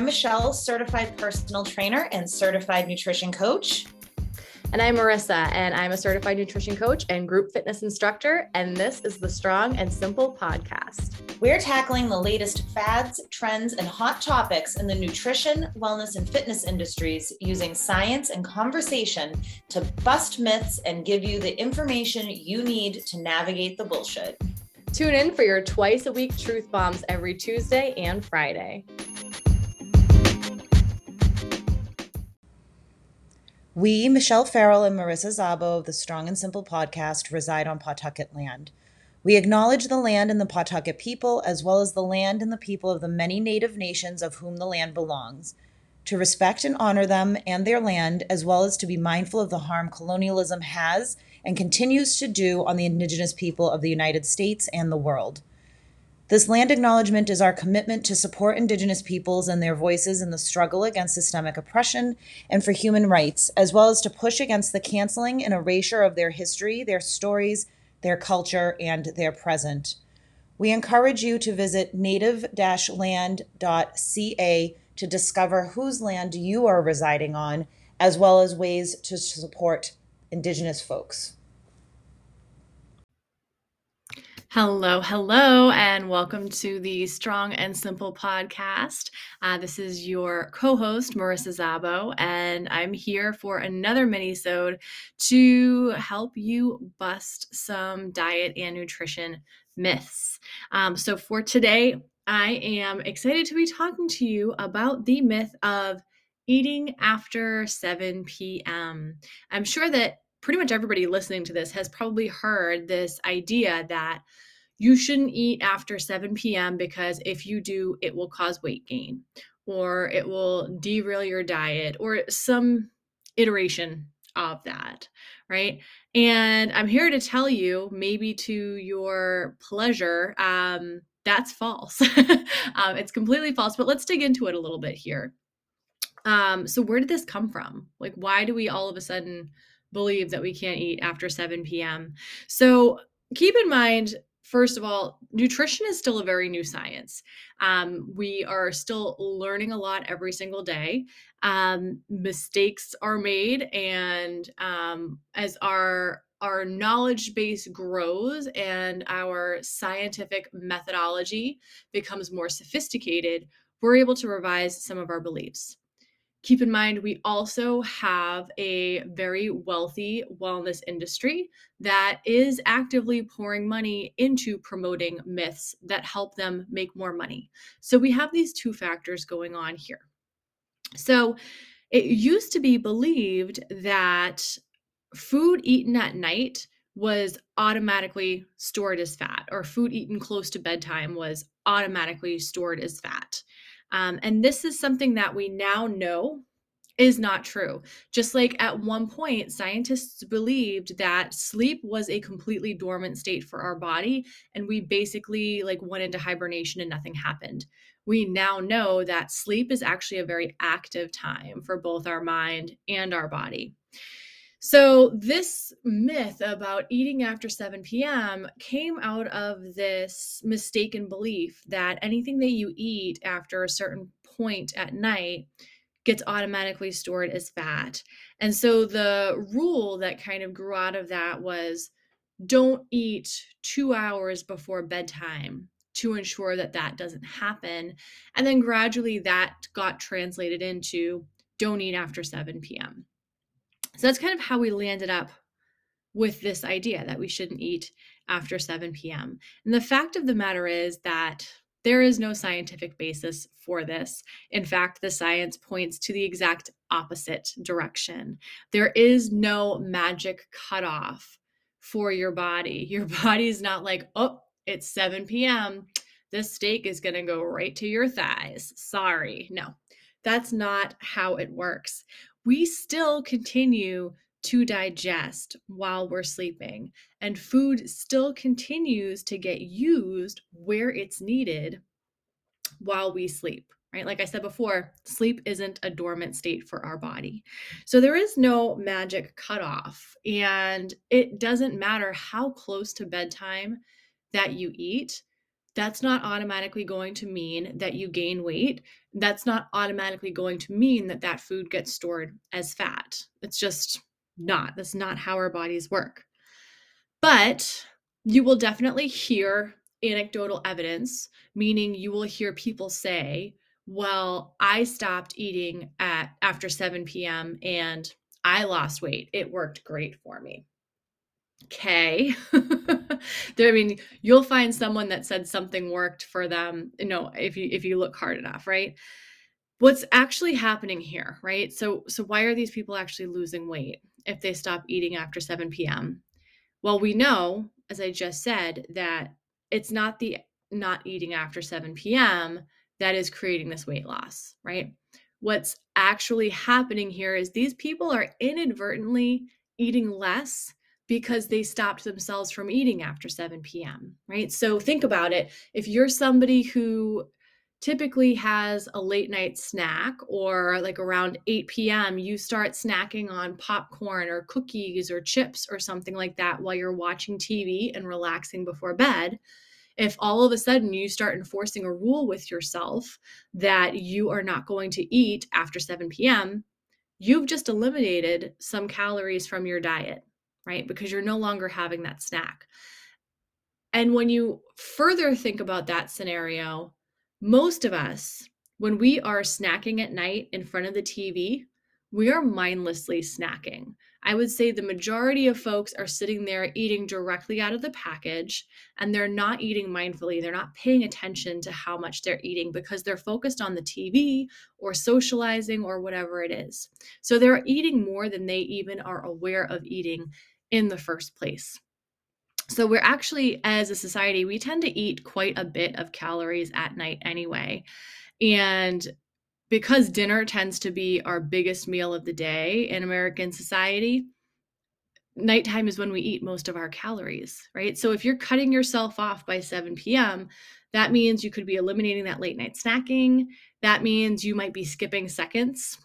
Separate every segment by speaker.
Speaker 1: I'm Michelle, certified personal trainer and certified nutrition coach.
Speaker 2: And I'm Marissa, and I'm a certified nutrition coach and group fitness instructor. And this is the Strong and Simple podcast.
Speaker 1: We're tackling the latest fads, trends, and hot topics in the nutrition, wellness, and fitness industries using science and conversation to bust myths and give you the information you need to navigate the bullshit.
Speaker 2: Tune in for your twice a week truth bombs every Tuesday and Friday.
Speaker 1: We, Michelle Farrell and Marissa Zabo of the Strong and Simple podcast, reside on Pawtucket land. We acknowledge the land and the Pawtucket people, as well as the land and the people of the many native nations of whom the land belongs, to respect and honor them and their land, as well as to be mindful of the harm colonialism has and continues to do on the indigenous people of the United States and the world. This land acknowledgement is our commitment to support Indigenous peoples and their voices in the struggle against systemic oppression and for human rights, as well as to push against the canceling and erasure of their history, their stories, their culture, and their present. We encourage you to visit native land.ca to discover whose land you are residing on, as well as ways to support Indigenous folks.
Speaker 2: Hello, hello, and welcome to the Strong and Simple podcast. Uh, this is your co-host Marissa Zabo, and I'm here for another mini-sode to help you bust some diet and nutrition myths. Um, so for today, I am excited to be talking to you about the myth of eating after 7 p.m. I'm sure that pretty much everybody listening to this has probably heard this idea that you shouldn't eat after 7 p.m. because if you do, it will cause weight gain or it will derail your diet or some iteration of that, right? And I'm here to tell you, maybe to your pleasure, um, that's false. um, it's completely false, but let's dig into it a little bit here. Um, so, where did this come from? Like, why do we all of a sudden believe that we can't eat after 7 p.m. So keep in mind, first of all, nutrition is still a very new science. Um, we are still learning a lot every single day. Um, mistakes are made, and um, as our our knowledge base grows and our scientific methodology becomes more sophisticated, we're able to revise some of our beliefs. Keep in mind, we also have a very wealthy wellness industry that is actively pouring money into promoting myths that help them make more money. So we have these two factors going on here. So it used to be believed that food eaten at night was automatically stored as fat, or food eaten close to bedtime was automatically stored as fat. Um, and this is something that we now know is not true. Just like at one point, scientists believed that sleep was a completely dormant state for our body, and we basically like went into hibernation and nothing happened. We now know that sleep is actually a very active time for both our mind and our body. So, this myth about eating after 7 p.m. came out of this mistaken belief that anything that you eat after a certain point at night gets automatically stored as fat. And so, the rule that kind of grew out of that was don't eat two hours before bedtime to ensure that that doesn't happen. And then gradually that got translated into don't eat after 7 p.m. So that's kind of how we landed up with this idea that we shouldn't eat after 7 p.m. And the fact of the matter is that there is no scientific basis for this. In fact, the science points to the exact opposite direction. There is no magic cutoff for your body. Your body's not like, oh, it's 7 p.m. This steak is going to go right to your thighs. Sorry. No, that's not how it works we still continue to digest while we're sleeping, and food still continues to get used where it's needed while we sleep. Right? Like I said before, sleep isn't a dormant state for our body. So there is no magic cutoff. And it doesn't matter how close to bedtime that you eat, that's not automatically going to mean that you gain weight. That's not automatically going to mean that that food gets stored as fat. It's just not. That's not how our bodies work. But you will definitely hear anecdotal evidence, meaning you will hear people say, well, I stopped eating at after 7 p.m. and I lost weight. It worked great for me. There, I mean, you'll find someone that said something worked for them, you know, if you if you look hard enough, right? What's actually happening here, right? So so why are these people actually losing weight if they stop eating after 7 p.m.? Well, we know, as I just said, that it's not the not eating after 7 p.m. that is creating this weight loss, right? What's actually happening here is these people are inadvertently eating less because they stopped themselves from eating after 7 p.m., right? So think about it. If you're somebody who typically has a late night snack or like around 8 p.m., you start snacking on popcorn or cookies or chips or something like that while you're watching TV and relaxing before bed. If all of a sudden you start enforcing a rule with yourself that you are not going to eat after 7 p.m., you've just eliminated some calories from your diet, right? Because you're no longer having that snack. And when you further think about that scenario, most of us, when we are snacking at night in front of the TV, we are mindlessly snacking. I would say the majority of folks are sitting there eating directly out of the package and they're not eating mindfully. They're not paying attention to how much they're eating because they're focused on the TV or socializing or whatever it is. So they're eating more than they even are aware of eating in the first place. So we're actually, as a society, we tend to eat quite a bit of calories at night anyway. And because dinner tends to be our biggest meal of the day in American society, nighttime is when we eat most of our calories, right? So if you're cutting yourself off by 7 p.m., that means you could be eliminating that late night snacking. That means you might be skipping seconds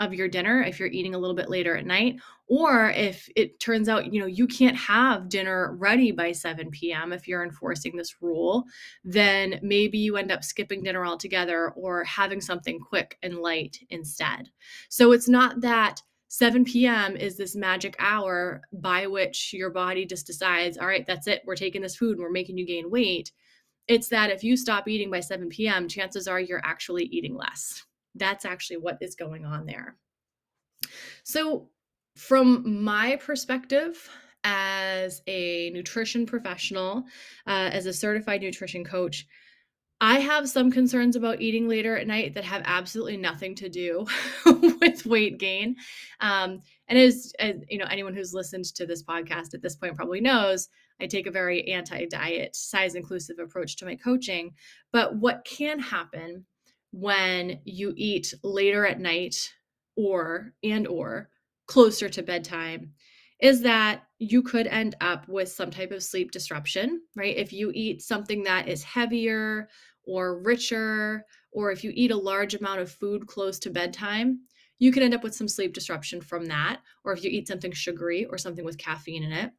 Speaker 2: of your dinner if you're eating a little bit later at night or if it turns out you know you can't have dinner ready by 7 p.m if you're enforcing this rule then maybe you end up skipping dinner altogether or having something quick and light instead so it's not that 7 p.m. is this magic hour by which your body just decides, all right, that's it. We're taking this food and we're making you gain weight. It's that if you stop eating by 7 p.m., chances are you're actually eating less. That's actually what is going on there. So, from my perspective, as a nutrition professional, uh, as a certified nutrition coach, I have some concerns about eating later at night that have absolutely nothing to do with weight gain. Um, and as, as, you know, anyone who's listened to this podcast at this point probably knows, I take a very anti-diet, size-inclusive approach to my coaching. But what can happen when you eat later at night or and or closer to bedtime is that you could end up with some type of sleep disruption, right? If you eat something that is heavier or richer, or if you eat a large amount of food close to bedtime, you can end up with some sleep disruption from that. Or if you eat something sugary or something with caffeine in it.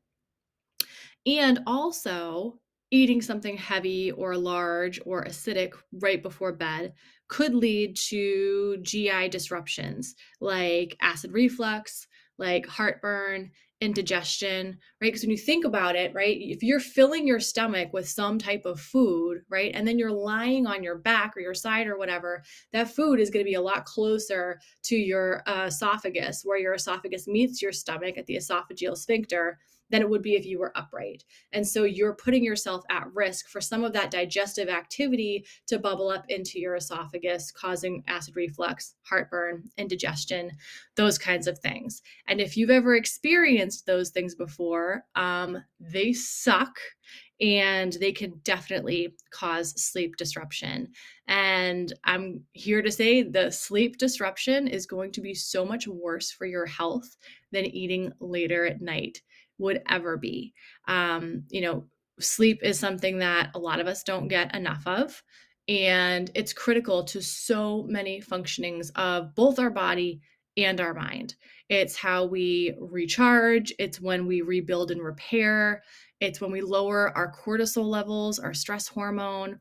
Speaker 2: And also, eating something heavy or large or acidic right before bed could lead to GI disruptions like acid reflux, like heartburn, indigestion, right? Because when you think about it, right, if you're filling your stomach with some type of food, right, and then you're lying on your back or your side or whatever, that food is going to be a lot closer to your uh, esophagus, where your esophagus meets your stomach at the esophageal sphincter than it would be if you were upright. And so you're putting yourself at risk for some of that digestive activity to bubble up into your esophagus, causing acid reflux, heartburn, indigestion, those kinds of things. And if you've ever experienced those things before, um, they suck and they can definitely cause sleep disruption. And I'm here to say the sleep disruption is going to be so much worse for your health than eating later at night would ever be. Um, you know, sleep is something that a lot of us don't get enough of. And it's critical to so many functionings of both our body and our mind. It's how we recharge, it's when we rebuild and repair, it's when we lower our cortisol levels, our stress hormone.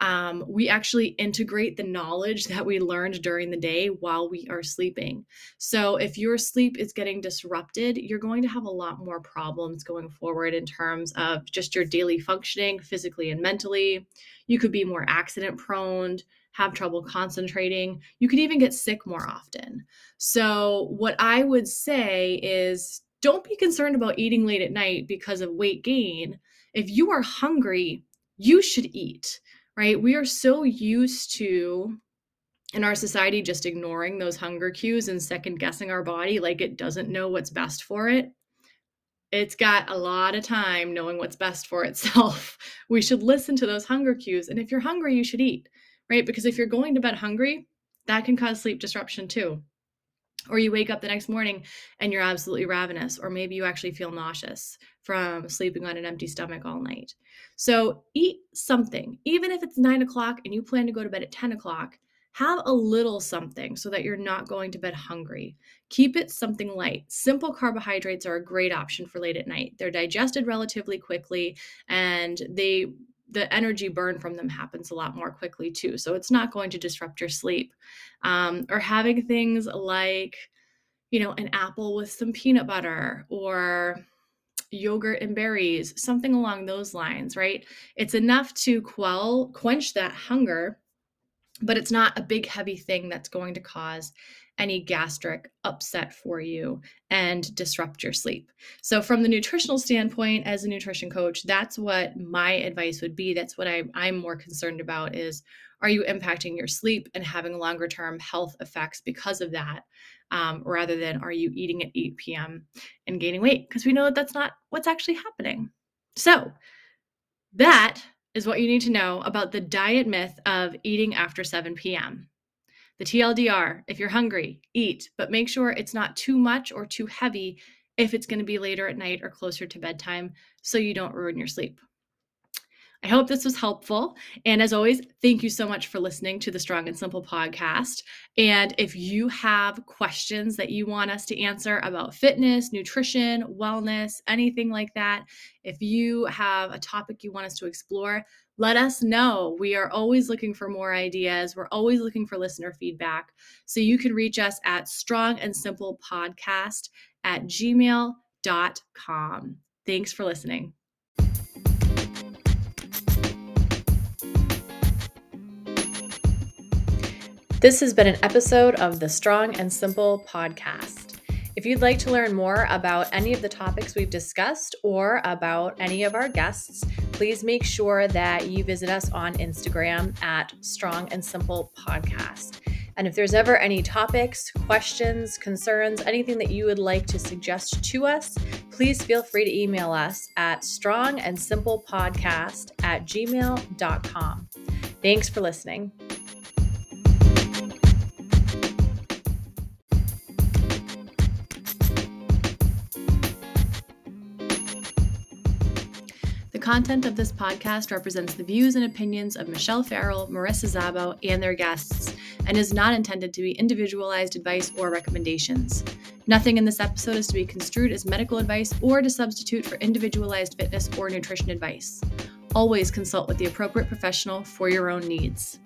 Speaker 2: Um, we actually integrate the knowledge that we learned during the day while we are sleeping. So, if your sleep is getting disrupted, you're going to have a lot more problems going forward in terms of just your daily functioning, physically and mentally. You could be more accident prone, have trouble concentrating. You could even get sick more often. So, what I would say is don't be concerned about eating late at night because of weight gain. If you are hungry, you should eat, right? We are so used to in our society just ignoring those hunger cues and second guessing our body like it doesn't know what's best for it. It's got a lot of time knowing what's best for itself. We should listen to those hunger cues. And if you're hungry, you should eat, right? Because if you're going to bed hungry, that can cause sleep disruption too or you wake up the next morning and you're absolutely ravenous or maybe you actually feel nauseous from sleeping on an empty stomach all night. So eat something even if it's nine o'clock and you plan to go to bed at 10 o'clock have a little something so that you're not going to bed hungry. Keep it something light. Simple carbohydrates are a great option for late at night. They're digested relatively quickly and they the energy burn from them happens a lot more quickly too. So it's not going to disrupt your sleep. Um, or having things like, you know, an apple with some peanut butter or yogurt and berries, something along those lines, right? It's enough to quell, quench that hunger, but it's not a big, heavy thing that's going to cause any gastric upset for you and disrupt your sleep. So, from the nutritional standpoint, as a nutrition coach, that's what my advice would be. That's what I, I'm more concerned about is are you impacting your sleep and having longer term health effects because of that? Um, rather than are you eating at 8 p.m. and gaining weight? Because we know that that's not what's actually happening. So, that is what you need to know about the diet myth of eating after 7 p.m. The TLDR, if you're hungry, eat, but make sure it's not too much or too heavy if it's going to be later at night or closer to bedtime so you don't ruin your sleep. I hope this was helpful. And as always, thank you so much for listening to the Strong and Simple podcast. And if you have questions that you want us to answer about fitness, nutrition, wellness, anything like that, if you have a topic you want us to explore, let us know. We are always looking for more ideas. We're always looking for listener feedback. So you can reach us at strong and simple podcast at gmail.com. Thanks for listening. This has been an episode of the Strong and Simple podcast. If you'd like to learn more about any of the topics we've discussed or about any of our guests, please make sure that you visit us on Instagram at Strong and Simple Podcast. And if there's ever any topics, questions, concerns, anything that you would like to suggest to us, please feel free to email us at strongandsimplepodcast at gmail.com. Thanks for listening. Content of this podcast represents the views and opinions of Michelle Farrell, Marissa Zabo, and their guests, and is not intended to be individualized advice or recommendations. Nothing in this episode is to be construed as medical advice or to substitute for individualized fitness or nutrition advice. Always consult with the appropriate professional for your own needs.